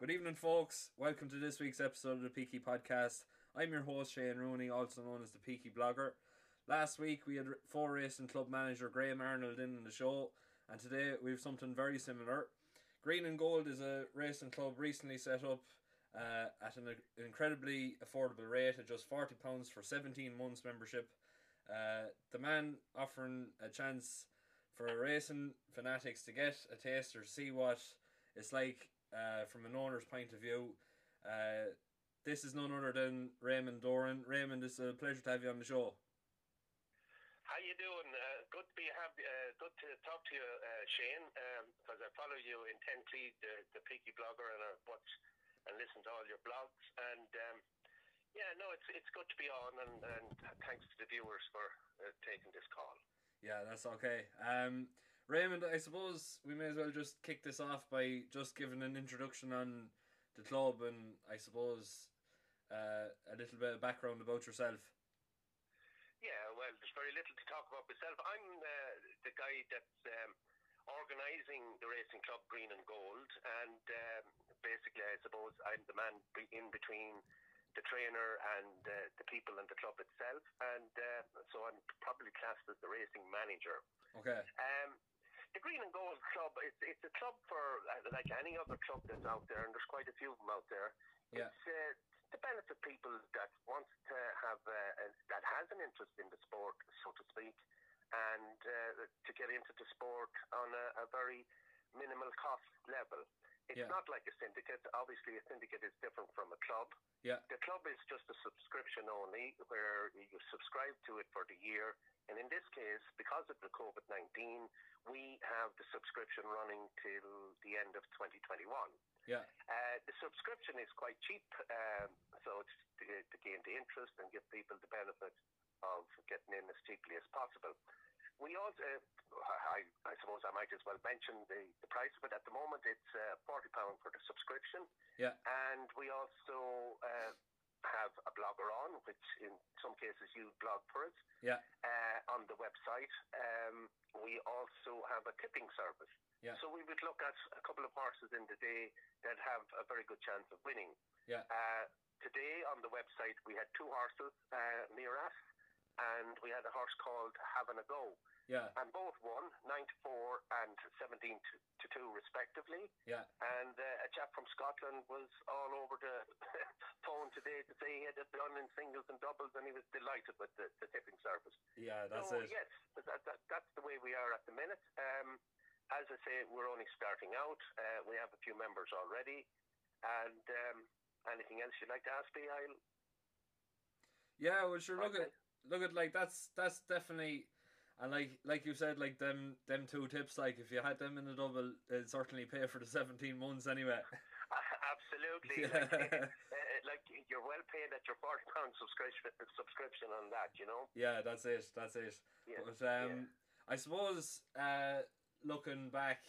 Good evening, folks. Welcome to this week's episode of the Peaky Podcast. I'm your host, Shane Rooney, also known as the Peaky Blogger. Last week we had Four Racing Club manager Graham Arnold in the show, and today we have something very similar. Green and Gold is a racing club recently set up uh, at an incredibly affordable rate of just £40 for 17 months membership. Uh, the man offering a chance for racing fanatics to get a taste or see what it's like uh, from an owner's point of view. Uh, this is none other than Raymond Doran. Raymond, it's a pleasure to have you on the show. How you doing? Uh, good to be happy. Uh, good to talk to you, uh, Shane. Because um, I follow you intently, the, the Peaky blogger, and I watch and listen to all your blogs. And um, yeah, no, it's it's good to be on, and, and thanks to the viewers for uh, taking this call. Yeah, that's okay. Um, Raymond, I suppose we may as well just kick this off by just giving an introduction on the club, and I suppose uh, a little bit of background about yourself. Yeah, well, there's very little to talk about myself. I'm uh, the guy that's um, organising the racing club Green and Gold, and um, basically, I suppose I'm the man in between the trainer and uh, the people and the club itself, and uh, so I'm probably classed as the racing manager. Okay. Um, the Green and Gold Club, it's, it's a club for uh, like any other club that's out there, and there's quite a few of them out there. Yeah. It's uh, to benefit people that want to have uh, a, that has an interest in the sport, so to speak, and uh, to get into the sport on a, a very minimal cost level. It's Yeah. not like a syndicate. Obviously, a syndicate is different from a club. Yeah. The club is just a subscription only, where you subscribe to it for the year. And in this case, because of the COVID 19, we have the subscription running till the end of 2021. Yeah. Uh, the subscription is quite cheap, um, so it's to, to gain the interest and give people the benefit of getting in as cheaply as possible. We also, uh, I, I suppose I might as well mention the, the price, but at the moment it's uh, £40 for the subscription. Yeah. And we also uh, have a blogger on, which in some cases you blog for us Yeah. uh, on the website. Um, we also have a tipping service. Yeah. So we would look at a couple of horses in the day that have a very good chance of winning. Yeah. Uh, today on the website we had two horses uh, near us, and we had a horse called Having a Go. Yeah. And both won, 9 to 4 and 17 to, to 2, respectively. Yeah. And uh, a chap from Scotland was all over the phone today to say he had it done in singles and doubles, and he was delighted with the, the tipping service. Yeah. That's so, it. yes, that, that, that's the way we are at the minute. Um, as I say, we're only starting out. Uh, we have a few members already. And um, anything else you'd like to ask me, I'll. Yeah, well, sure. Look Okay. Look at like that's that's definitely, and like like you said, like them them two tips. Like if you had them in the double, it'd certainly pay for the seventeen months anyway. Absolutely. Yeah. Like, uh, like you're well paid at your forty pound subscription subscription on that. You know. yeah, that's it. That's it. Yeah, But um, yeah. I suppose uh, looking back,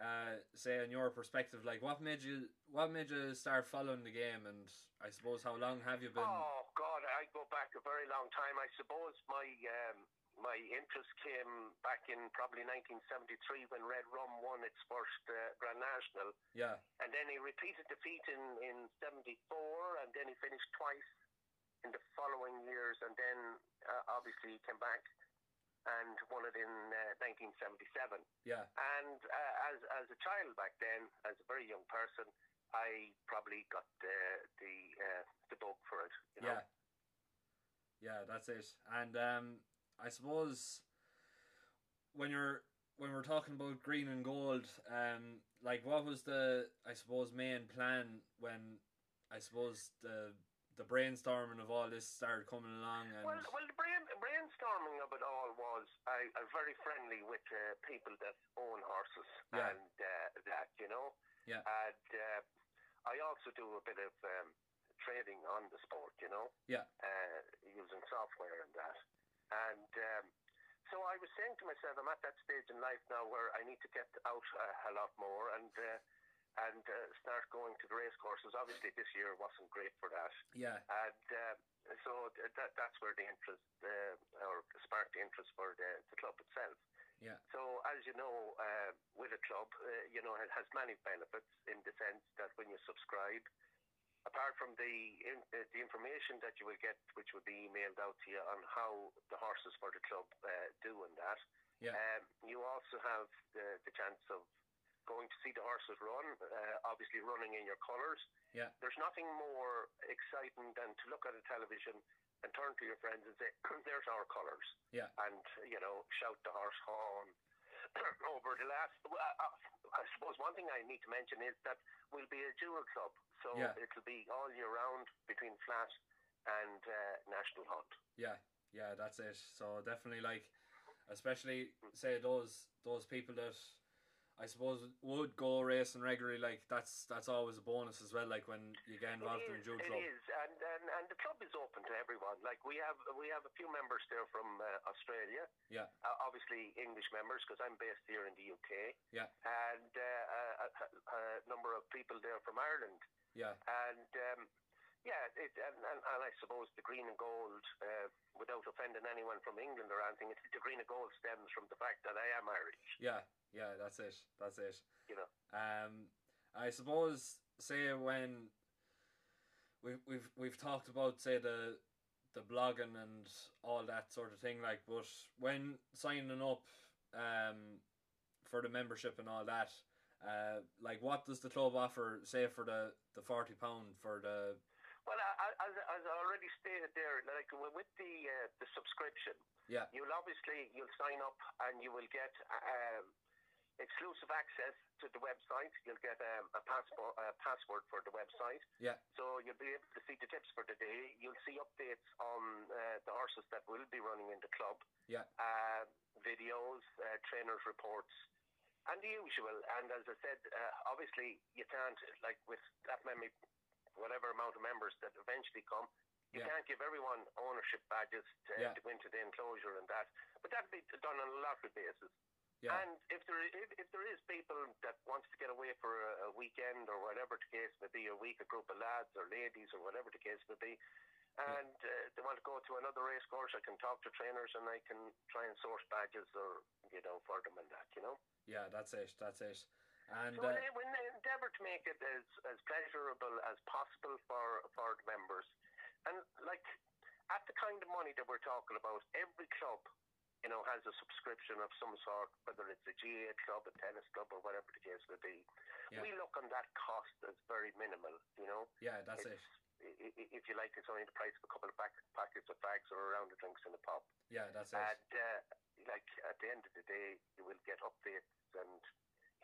uh, say in your perspective, like what made you what made you start following the game, and I suppose how long have you been? Oh God, I go back a very long time. I suppose my um, my interest came back in probably 1973 when Red Rum won its first uh, Grand National, Yeah, and then he repeated defeat in in '74, and then he finished twice in the following years, and then uh, obviously he came back and won it in uh, 1977. yeah, And uh, as as a child back then, as a very young person, I probably got the the uh, the bug for it. You know? yeah, yeah. That's it. And um, I suppose when you're when we're talking about green and gold, um, like what was the I suppose main plan when I suppose the the brainstorming of all this started coming along and Well, well, the brain, brainstorming of it all was I, I'm very friendly with uh, people that own horses Yeah. and uh, that you know, yeah, and uh, I also do a bit of um, trading on the sport, you know. yeah, uh, using software and that. And um, so I was saying to myself, I'm at that stage in life now where I need to get out a, a lot more and uh, and uh, start going to the race courses. Obviously, this year wasn't great for that, yeah, and uh, so th- that that's where the interest uh, or sparked the interest for the, the club itself. Yeah. So as you know, uh, with a club, uh, you know, it has many benefits in the sense that when you subscribe, apart from the in, uh, the information that you will get, which will be emailed out to you on how the horses for the club uh, do and that, Yeah. um, you also have the, the chance of going to see the horses run, uh, obviously running in your colours. Yeah. There's nothing more exciting than to look at a television and turn to your friends and say, "There's our colours." Yeah. and you know shout the horse horn over the last. well, I, I suppose one thing I need to mention is that we'll be a dual club, so Yeah. it'll be all year round between flat and uh, national hunt. Yeah, yeah, that's it. So definitely, like, especially say those those people that I suppose would go racing regularly, like that's that's always a bonus as well. Like when you get involved in a it is, club. is, and, and and the club is open to everyone. Like we have we have a few members there from uh, Australia. Yeah. Uh, obviously English members because I'm based here in the UK. Yeah. And uh, a, a, a number of people there from Ireland. Yeah, And um, yeah, it, and, and, and I suppose the green and gold, uh, without offending anyone from England or anything, it's, the green and gold stems from the fact that I am Irish. yeah, yeah. That's it. That's it. You know. Um, I suppose say when we've we've we've talked about say the the blogging and all that sort of thing, like, but when signing up, um, for the membership and all that, uh, like, what does the club offer? Say for the the forty pound for the Well, I, I, as, as I already stated there, like with the uh, the subscription, yeah you'll obviously you'll sign up and you will get um, exclusive access to the website. You'll get um, a passport a password for the website. Yeah. So you'll be able to see the tips for the day. You'll see updates on uh, the horses that will be running in the club. Yeah. Uh, videos, uh, trainers' reports. And the usual, and as I said, uh, obviously you can't like with that many, whatever amount of members that eventually come, you Yeah. can't give everyone ownership badges to, Yeah. to go into the enclosure and that. But that'll be done on a lottery basis. yeah And if there if, if there is people that wants to get away for a, a weekend or whatever the case may be, a week, a group of lads or ladies or whatever the case may be, and uh, they want to go to another race course, I can talk to trainers and I can try and source badges or you know for them and that, you know. yeah that's it that's it and So uh, we endeavour to make it as, as pleasurable as possible for for the members, and like at the kind of money that we're talking about, every club, you know, has a subscription of some sort, whether it's a GAA club, a tennis club, or whatever the case may be. Yeah. We look on that cost as very minimal, you know. yeah that's it It's- i- i- If you like, it's only the price of a couple of pack- packets of fags or a round of drinks in the pub. yeah that's it And uh, like at the end of the day, you will get updates and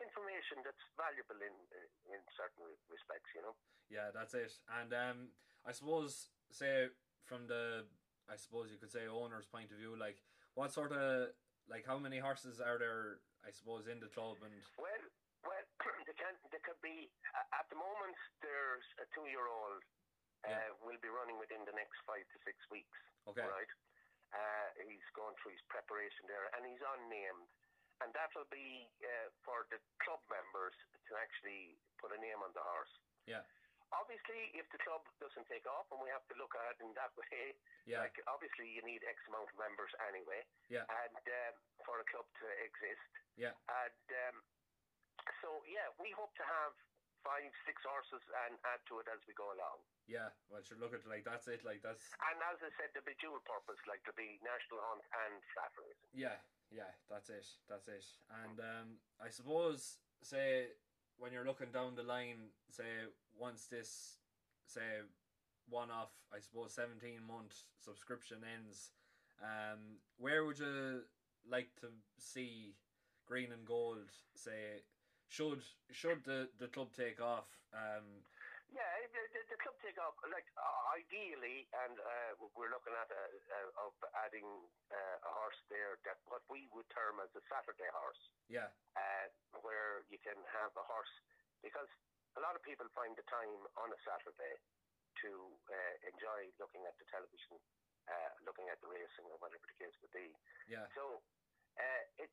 information that's valuable in in certain respects. You know. Yeah, that's it. And um, I suppose, say from the, I suppose you could say owner's point of view, like what sort of, like how many horses are there? I suppose in the club and Well, well, there can there could be at the moment there's a two year old uh, will be running within the next five to six weeks. okay, Right. Uh, he's going through his preparation there, and he's unnamed, and that will be uh, for the club members to actually put a name on the horse. Yeah. Obviously, if the club doesn't take off, and we have to look at it in that way, yeah, like obviously you need X amount of members anyway, Yeah. and um, for a club to exist, Yeah. and um, so yeah, we hope to have five, six horses and add to it as we go along. yeah. Well, should look at like that's it. Like that's And as I said, there'll be dual purpose, like there'll be national hunt and flat racing. yeah, yeah. That's it. That's it. And um, I suppose say when you're looking down the line, say once this say one off, I suppose seventeen month subscription ends, um, where would you like to see green and gold? Say should should the, the club take off? Um, the club take off like uh, ideally, and uh, we're looking at a, a, of adding uh, a horse there that what we would term as a Saturday horse, yeah, uh, where you can have a horse because a lot of people find the time on a Saturday to uh, enjoy looking at the television, uh, looking at the racing or whatever the case would be. yeah, So, uh, it,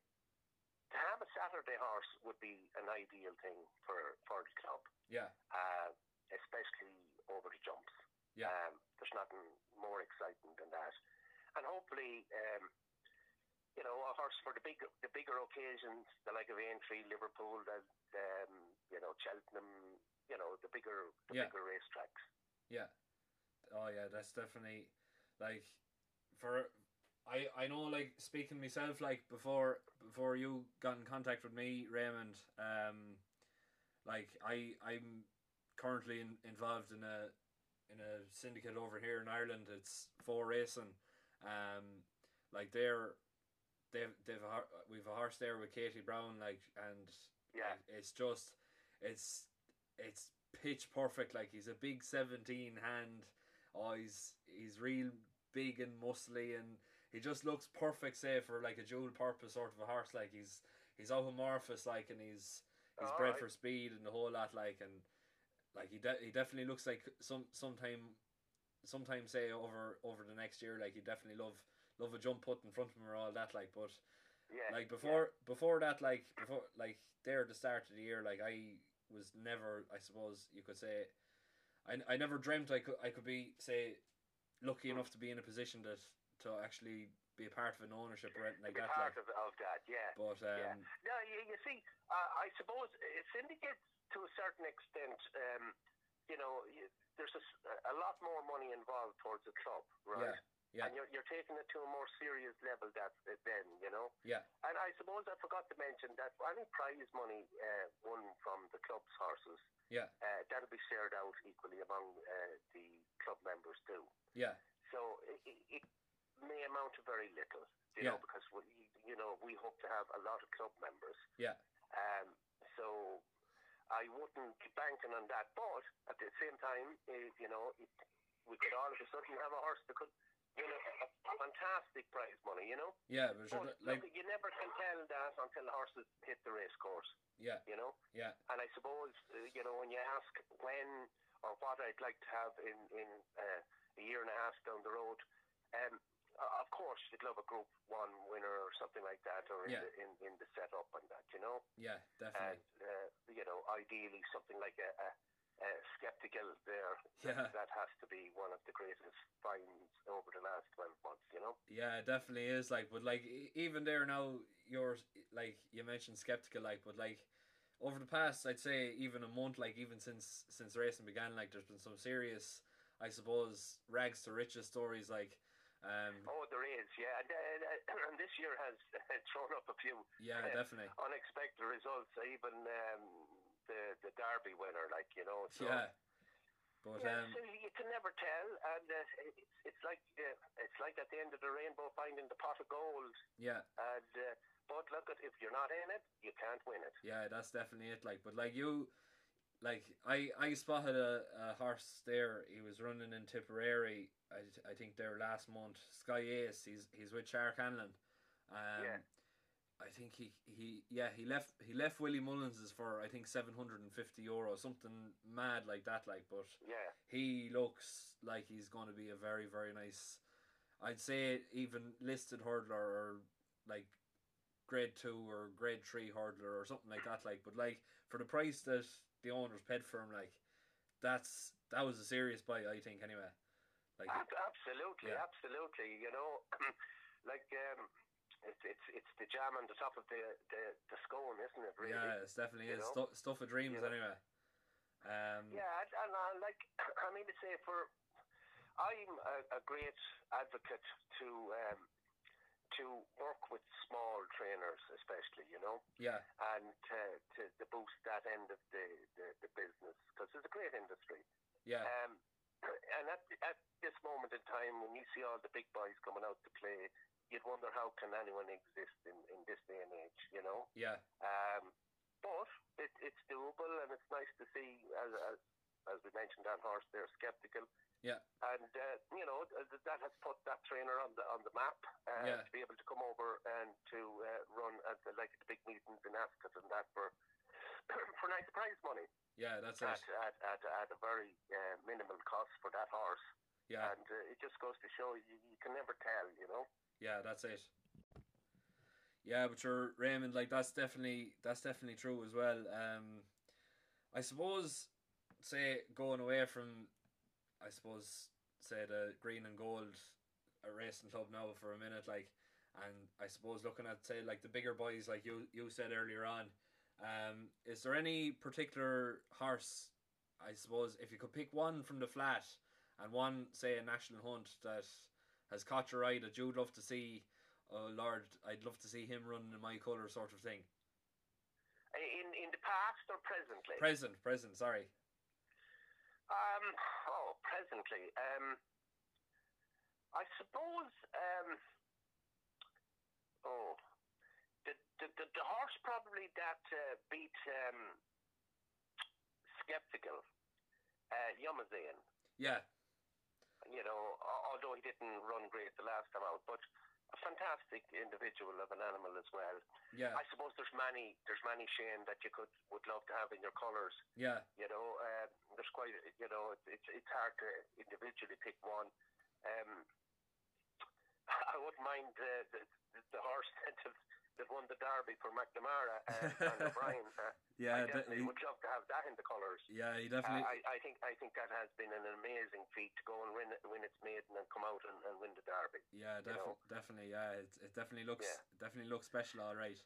to have a Saturday horse would be an ideal thing for, for the club, yeah, uh, especially over the jumps. Yeah. Um, there's nothing more exciting than that. And hopefully, um, you know, a horse for the big, the bigger occasions, the like of Aintree, Liverpool, the, um, you know, Cheltenham, you know, the bigger, the Yeah. bigger racetracks. Yeah. Oh yeah, that's definitely like for I I know like speaking myself like before before you got in contact with me Raymond um like I I'm currently in, involved in a in a syndicate over here in Ireland. It's for racing. Um like they're they've they've a, we've a horse there with Katie Brown like and Yeah. it's just it's it's pitch perfect. Like he's a big 17 hand. Oh he's he's real big and muscly and he just looks perfect say for like a dual purpose sort of a horse. Like he's he's amorphous like and he's he's All bred right. for speed and the whole lot like and like he de- he definitely looks like some sometime sometime say over over the next year like he definitely love love a jump put in front of him or all that like but Yeah. like before before that like before like there at the start of the year like i was never i suppose you could say i, I never dreamt i could i could be say lucky enough to be in a position that to actually be a part of an ownership or anything like that part like of, of that, yeah. but um Yeah. No, you, you see, uh, I suppose uh, syndicates to a certain extent, um, you know, there's a, a lot more money involved towards a club, right? yeah And you're, you're taking it to a more serious level that uh, then, you know. yeah And I suppose I forgot to mention that any prize money uh, won from the club's horses, yeah uh, that'll be shared out equally among uh, the club members too. yeah So it, it, it may amount to very little, you Yeah. know, because we, you know we hope to have a lot of club members. yeah Um, so I wouldn't be banking on that, but at the same time, eh, you know, it, we could all of a sudden have a horse that could win a, a fantastic prize money, you know. yeah but But like look, you never can tell that until the horses hit the race course, yeah you know. yeah And I suppose, uh, you know, when you ask when or what I'd like to have in, in uh, a year and a half down the road, um, of course, you'd love a Group 1 winner or something like that, or in, Yeah. the, in, in the setup and that, you know. yeah And, definitely uh, you know, ideally something like a, a, a Sceptical there. Yeah. That has to be one of the greatest finds over the last 12 months, you know. Yeah, it definitely is like, but like even there now, you're like you mentioned Sceptical, like, but like over the past, I'd say even a month, like even since since racing began, like there's been some serious, I suppose, rags to riches stories, like, um, Oh, there is, yeah. And, uh, and this year has thrown up a few yeah, definitely, unexpected results. Even um, the the Derby winner, like you know. So, yeah, but yeah, um, so you can never tell, and uh, it's it's like uh, it's like at the end of the rainbow finding the pot of gold. yeah, And uh, but look at if you're not in it, you can't win it. yeah, that's definitely it. Like, but like you, like I I spotted a, a horse there. He was running in Tipperary. I, I think there last month. Sky Ace. He's he's with Shark Hanlon. Um, Yeah. I think he, he yeah he left he left Willie Mullins's for I think seven hundred and fifty euro something mad like that like but Yeah, he looks like he's going to be a very very nice I'd say even listed hurdler or like grade two or grade three hurdler or something like that like but like for the price that the owners paid for him like that's that was a serious buy I think anyway like absolutely, Yeah. absolutely. You know, like um, it's it's it's the jam on the top of the the, the scone, isn't it? Really? yeah it's definitely you is stuff of dreams You know? anyway um Yeah, and, and uh, like I mean to say, for I'm a, a great advocate to um, to work with small trainers, especially you know, yeah and to to, to boost that end of the the, the business because it's a great industry. yeah Um, and at at this moment in time, when you see all the big boys coming out to play, you'd wonder how can anyone exist in in this day and age, you know. yeah Um, but it, it's doable, and it's nice to see, as, as, as we mentioned, that horse there, Sceptical. Yeah. And uh, you know th- th- that has put that trainer on the on the map uh, Yeah. to be able to come over and to uh, run at the, like the big meetings in Ascot and that for for nice prize money yeah that's at, it at, at, at a very uh, minimal cost for that horse. yeah And uh, it just goes to show you, you can never tell, you know. Yeah, that's it. Yeah, but you're Raymond, like that's definitely that's definitely true as well. Um, I suppose, say going away from, I suppose, say the green and gold, a racing club now for a minute, like, And I suppose looking at say like the bigger boys, like you you said earlier on, um, is there any particular horse? I suppose if you could pick one from the flat and one, say, a national hunt that has caught your eye that you'd love to see. Oh Lord, I'd love to see him running in my colour, sort of thing. In in the past or presently? Present, present. Sorry. Um. Oh, presently. Um. I suppose. Um. Oh. The the the, the horse probably that uh, beat um. Sceptical. Uh, Youmzain. Yeah. You know, although he didn't run great the last time out, but fantastic individual of an animal as well. Yeah. I suppose there's many there's many Shane that you could would love to have in your colours. Yeah. You know, uh, there's quite you know it's it's, it's hard to individually pick one. Um, I wouldn't mind the, the the horse that have, that won the Derby for McNamara uh, and O'Brien. Uh, Yeah. I definitely he- would love to have that in the colours. yeah. He Uh, definitely. I, I think I think that has been an amazing feat to go and win it, win its maiden and come out and, and win the derby. yeah. you know. Definitely. Yeah. It it definitely looks Yeah. definitely looks special. All right.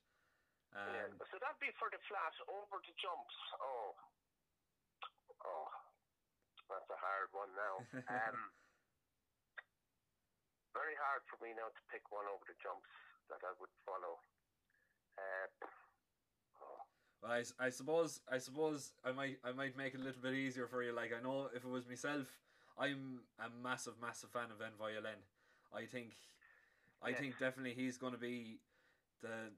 yeah. Um. So that'd be for the flat over the jumps. Oh, oh, that's a hard one now. Um, very hard for me now to pick one over the jumps that I would follow. Uh, oh. Well, I, I suppose I suppose I might I might make it a little bit easier for you. Like I know if it was myself, I'm a massive massive fan of Envoi Allen. I think I Yeah. think definitely he's going to be the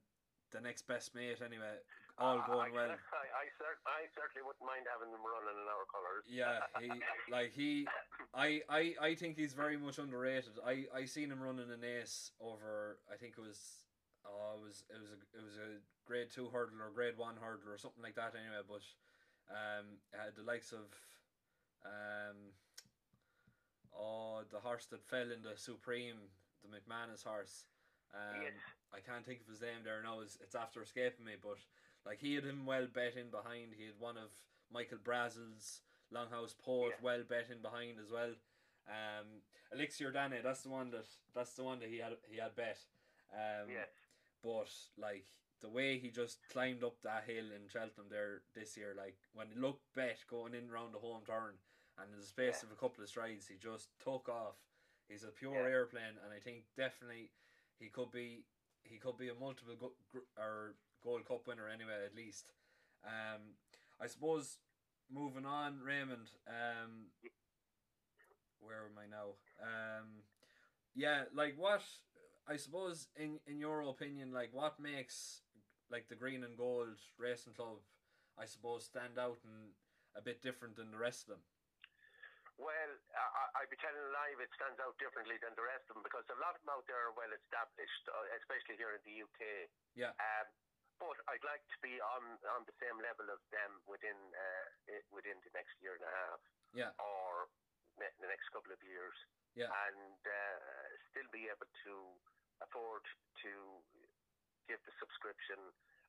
the next best mate anyway. All going I, well. I, I, cer- I certainly wouldn't mind having them running in our colours. Yeah, he like he I, I I think he's very much underrated. I I seen him running an ace over I think it was oh it was it was a it was a grade two hurdle or grade one hurdle or something like that anyway. But um, had the likes of um, oh the horse that fell in the Supreme, the McManus horse. Um, Yes. I can't think of his name there now. It's, it's after escaping me, but like he had him well bet in behind. He had one of Michael Brassil's Longhouse Poet Yeah. well bet in behind as well. Um, Elixir D'Ainay, that's the one that that's the one that he had he had bet. Um, yes. But like the way he just climbed up that hill in Cheltenham there this year, like when it looked bet going in around the home turn, and in the space Yeah. of a couple of strides, he just took off. He's a pure Yeah. airplane, and I think definitely he could be he could be a multiple go- gr- or Gold Cup winner anyway, at least. Um, I suppose moving on, Raymond. Um, where am I now? Um, yeah, like what? I suppose in in your opinion, like what makes like the green and gold racing club, I suppose, stand out and a bit different than the rest of them. Well, I, I'd be telling a lie if it stands out differently than the rest of them because a lot of them out there are well established, uh, especially here in the UK. Yeah. Um, but I'd like to be on on the same level of them within uh, within the next year and a half Yeah, or the next couple of years, yeah, and uh, still be able to afford to give the subscription.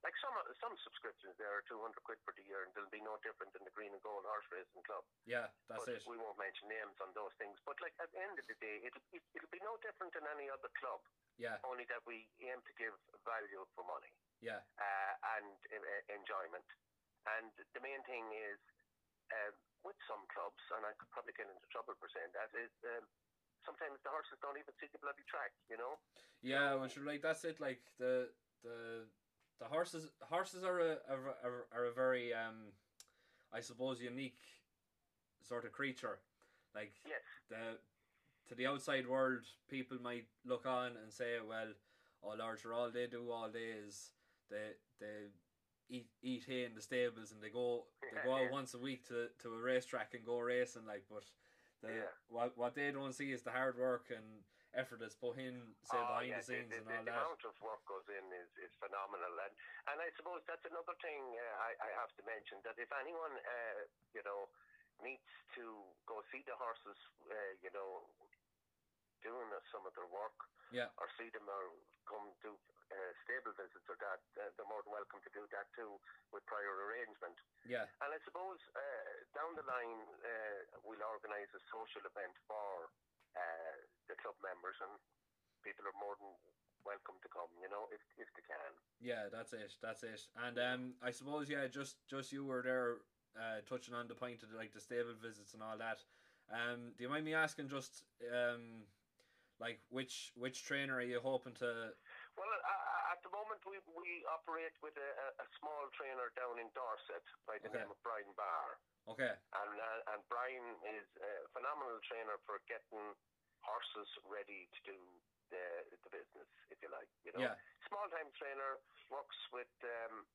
Like some some subscriptions, there are two hundred quid the year, and they'll be no different than the Green and Gold Horse Racing Club yeah. That's but it. We won't mention names on those things. But like at the end of the day, it'll it, it'll be no different than any other club. Yeah, Only that we aim to give value for money yeah, uh, and uh, enjoyment. And the main thing is uh, with some clubs, and I could probably get into trouble for saying that is. Um, Sometimes the horses don't even see the bloody track, you know. yeah. Well, sure, like that's it. Like the the the horses horses are a are, are, a very um, I suppose unique sort of creature. Like Yes, the to the outside world, people might look on and say, "Well, oh Lord, sure, all they do all day is they they eat eat hay in the stables and they go they go out Yeah. once a week to to a racetrack and go racing." Like, but the Yeah. what what they don't see is the hard work and effort that's put in, say, Oh, behind yeah, the scenes the, and the, all the that. amount of work goes in is, is phenomenal, and and I suppose that's another thing uh, I, I have to mention that if anyone uh, you know needs to go see the horses, uh, you know, doing some of their work, Yeah, or see them or come do uh, stable visits or that, uh, they're more than welcome to do that too with prior arrangement. yeah, And I suppose uh, down the line, uh, we'll organise a social event for uh, the club members, and people are more than welcome to come. You know, if if they can. Yeah, that's it. That's it. And um, I suppose yeah, just just you were there, uh, touching on the point of like the stable visits and all that. Um, do you mind me asking just um, like which which trainer are you hoping to? Well, uh, at the moment we we operate with a, a small trainer down in Dorset by the Okay. name of Brian Barr, Okay. and uh, and Brian is a phenomenal trainer for getting horses ready to do the the business, if you like. You know, Yeah. small time trainer works with. Um,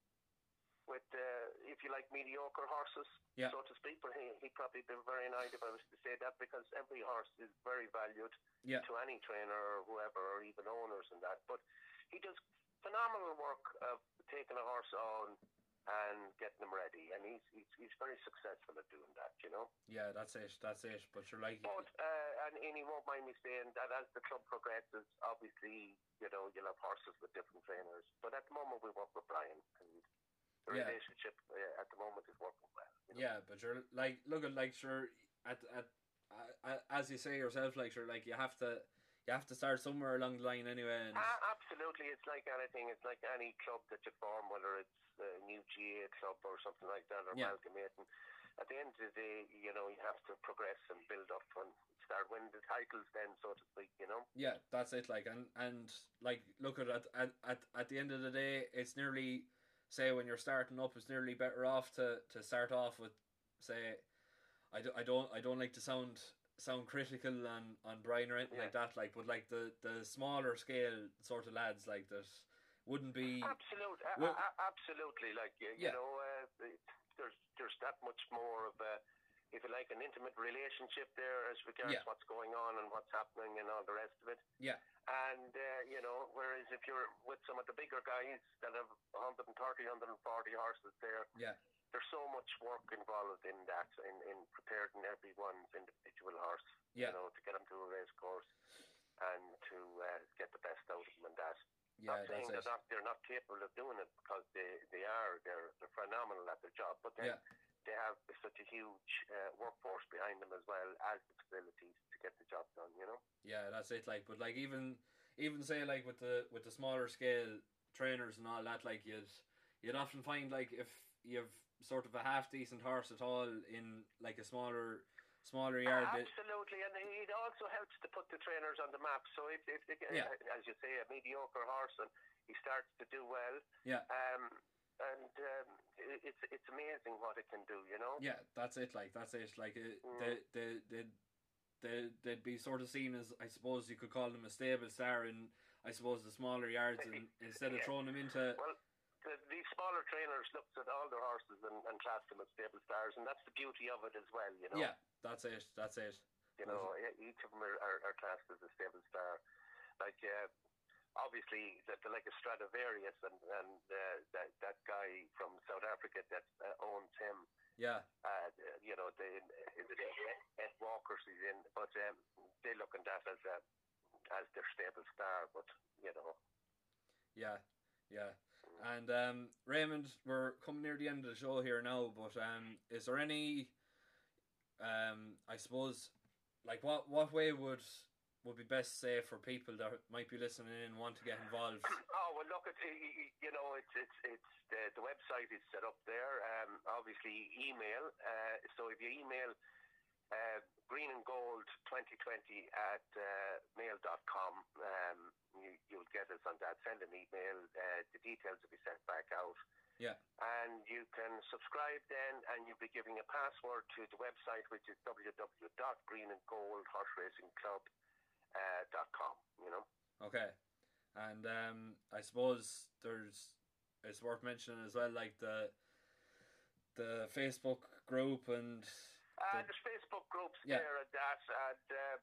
with, uh, if you like, mediocre horses, Yeah. so to speak. But he he probably be very annoyed if I was to say that because every horse is very valued Yeah. to any trainer or whoever, or even owners and that. But he does phenomenal work of taking a horse on and getting them ready, and he's he's, he's very successful at doing that. You know. Yeah, that's it. That's it. But you're like, But uh, and, and he won't mind me saying that as the club progresses, obviously you know you'll have horses with different trainers. But at the moment we work with Brian, and the Yeah. relationship uh, at the moment is working well. You know? yeah, but you're like, look at like sure at at uh, as you say yourself, like sure, like you have to you have to start somewhere along the line anyway. And Ah, absolutely. It's like anything. It's like any club that you form, whether it's a new GAA club or something like that, or Yeah. amalgamating. At the end of the day, you know, you have to progress and build up and start winning the titles then, so to speak, you know? Yeah, that's it. Like and and like look at at at at the end of the day, it's nearly say when you're starting up, it's nearly better off to to start off with say, I, do, I don't I don't like to sound sound critical on on Brian or anything Yeah. like that. Like, but like the the smaller scale sort of lads like that wouldn't be. Absolute, a- Well- absolutely. Like, you, Yeah. you know, uh, there's, there's that much more of a, if you like, an intimate relationship there as regards Yeah. what's going on and what's happening and all the rest of it. Yeah. And, uh, you know, whereas if you're with some of the bigger guys that have 130, 140 horses there, Yeah. there's so much work involved in that, in, in preparing everyone's individual horse, Yeah. you know, to get them to a race course and to uh, get the best out of them and that. Yeah, not saying they're not, they're not capable of doing it because they, they are, they're, they're phenomenal at their job, but then Yeah. They have such a huge uh, workforce behind them as well as the facilities to get the job done, you know? Yeah, that's it. Like, but like even even say like with the with the smaller scale trainers and all that, like you'd you'd often find like if you've sort of a half decent horse at all in like a smaller smaller yard. it- Absolutely, and it also helps to put the trainers on the map. So if, if they get, Yeah. as you say, a mediocre horse and he starts to do well, yeah, um, and um, it, it's it's amazing what it can do, you know. yeah, that's it. Like that's it. Like it, Mm. they they they they'd be sort of seen as I suppose you could call them a stable star in I suppose the smaller yards, and instead of Yeah. throwing them into Well, the, these smaller trainers looked at all their horses and, and classed them as stable stars, and that's the beauty of it as well, you know. yeah, that's it. That's it. You know, e- each of them are, are, are classed as a stable star. Like, uh, obviously, that they're like a Stradivarius, and, and uh, that, that guy from South Africa that uh, owns him, Yeah, uh, you know, the, is it Ed, Ed Walker's he's in, but um, they look at that as a, as their stable star, but, you know. Yeah, yeah. And um, Raymond, we're coming near the end of the show here now, but um, is there any, um, I suppose, like what what way would would be best say for people that might be listening in and want to get involved? Oh well, look, it's you know, it's it's it's the, the website is set up there. Um, obviously email. Uh, so if you email uh, green and gold 2020 at uh, mail.com, um, you, you'll get us on that. Send an email. Uh, the details will be sent back out. Yeah. And you can subscribe then, and you'll be giving a password to the website, which is www.greenandgoldhorseracingclub.com. You know. Okay, and um, I suppose there's it's worth mentioning as well, like the the Facebook group and Uh, The- there's Facebook groups Yeah. there and that, and um,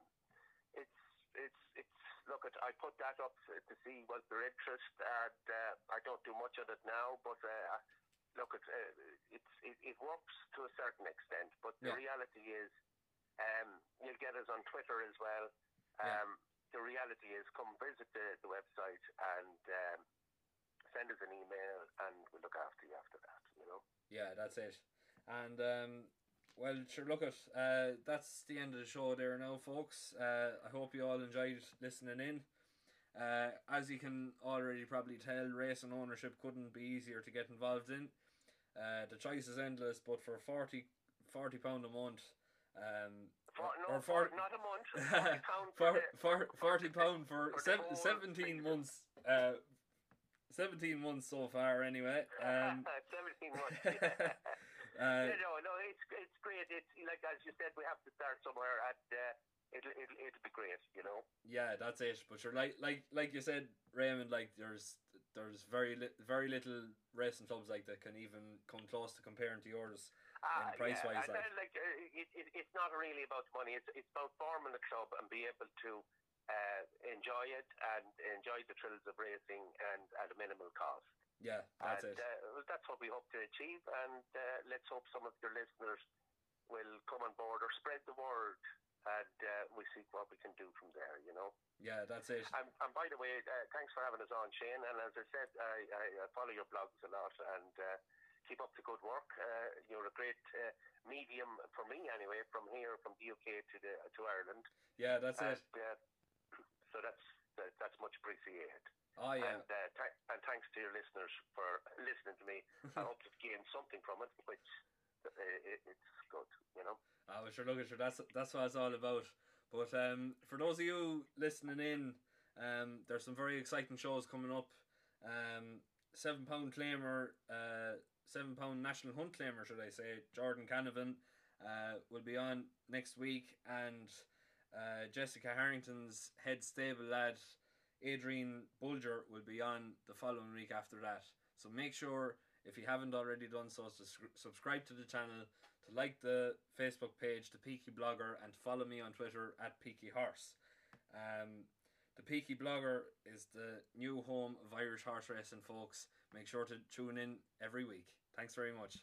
it's it's it's look at I put that up to to see was there interest, and uh, I don't do much of it now, but uh, look at uh, it's it, it works to a certain extent, but the Yeah. reality is, um, you'll get us on Twitter as well. Yeah. Um, the reality is, come visit the, the website and um, send us an email, and we'll look after you after that. You know. Yeah, that's it. And um, well, sure. Look at uh, that's the end of the show there now, folks. Uh, I hope you all enjoyed listening in. Uh, as you can already probably tell, racing ownership couldn't be easier to get involved in. Uh, the choice is endless, but for 40 40 pound a month, um, For, no, or for, for, not a month. Forty pound for, for, forty pound for, for the seventeen months. Uh, seventeen months so far, anyway. Um, Seventeen months. Yeah. uh, no, no, it's it's great. It's like as you said, we have to start somewhere, and uh, it'll it'll it'll be great. You know. yeah, that's it. But you're like, like, like you said, Raymond. Like, there's, there's very, li- very little racing clubs like that can even come close to comparing to yours. Ah, And price-wise, yeah. like- like uh, it, it, it's not really about money. It's it's about forming the club and be able to uh, enjoy it and enjoy the thrills of racing and at a minimal cost. Yeah, that's and it. Uh, that's what we hope to achieve. And uh, let's hope some of your listeners will come on board or spread the word, and uh, we see what we can do from there. You know. Yeah, that's it. And, and by the way, uh, thanks for having us on, Shane. And as I said, I, I, I follow your blogs a lot and uh, keep up the good work. Uh, you're a great uh, medium for me, anyway, from here, from the UK to the to Ireland. Yeah, that's and, it. Uh, so that's that, that's much appreciated. Oh yeah, And, uh, th- and thanks to your listeners for listening to me. I hope you've gained something from it, which uh, it, it's good, you know. I was sure looking sure that's that's what it's all about. But um, for those of you listening in, um, there's some very exciting shows coming up. Um, seven pound claimer, uh, seven pound national hunt claimer, should I say? Jordan Canavan uh, will be on next week, and uh, Jessica Harrington's head stable lad, Adrian Bulger, will be on the following week after that. So make sure if you haven't already done so, to subscribe to the channel, to like the Facebook page, the Peaky Blogger, and follow me on Twitter at Peaky Horse. Um, the Peaky Blogger is the new home of Irish horse racing, folks. Make sure to tune in every week. Thanks very much.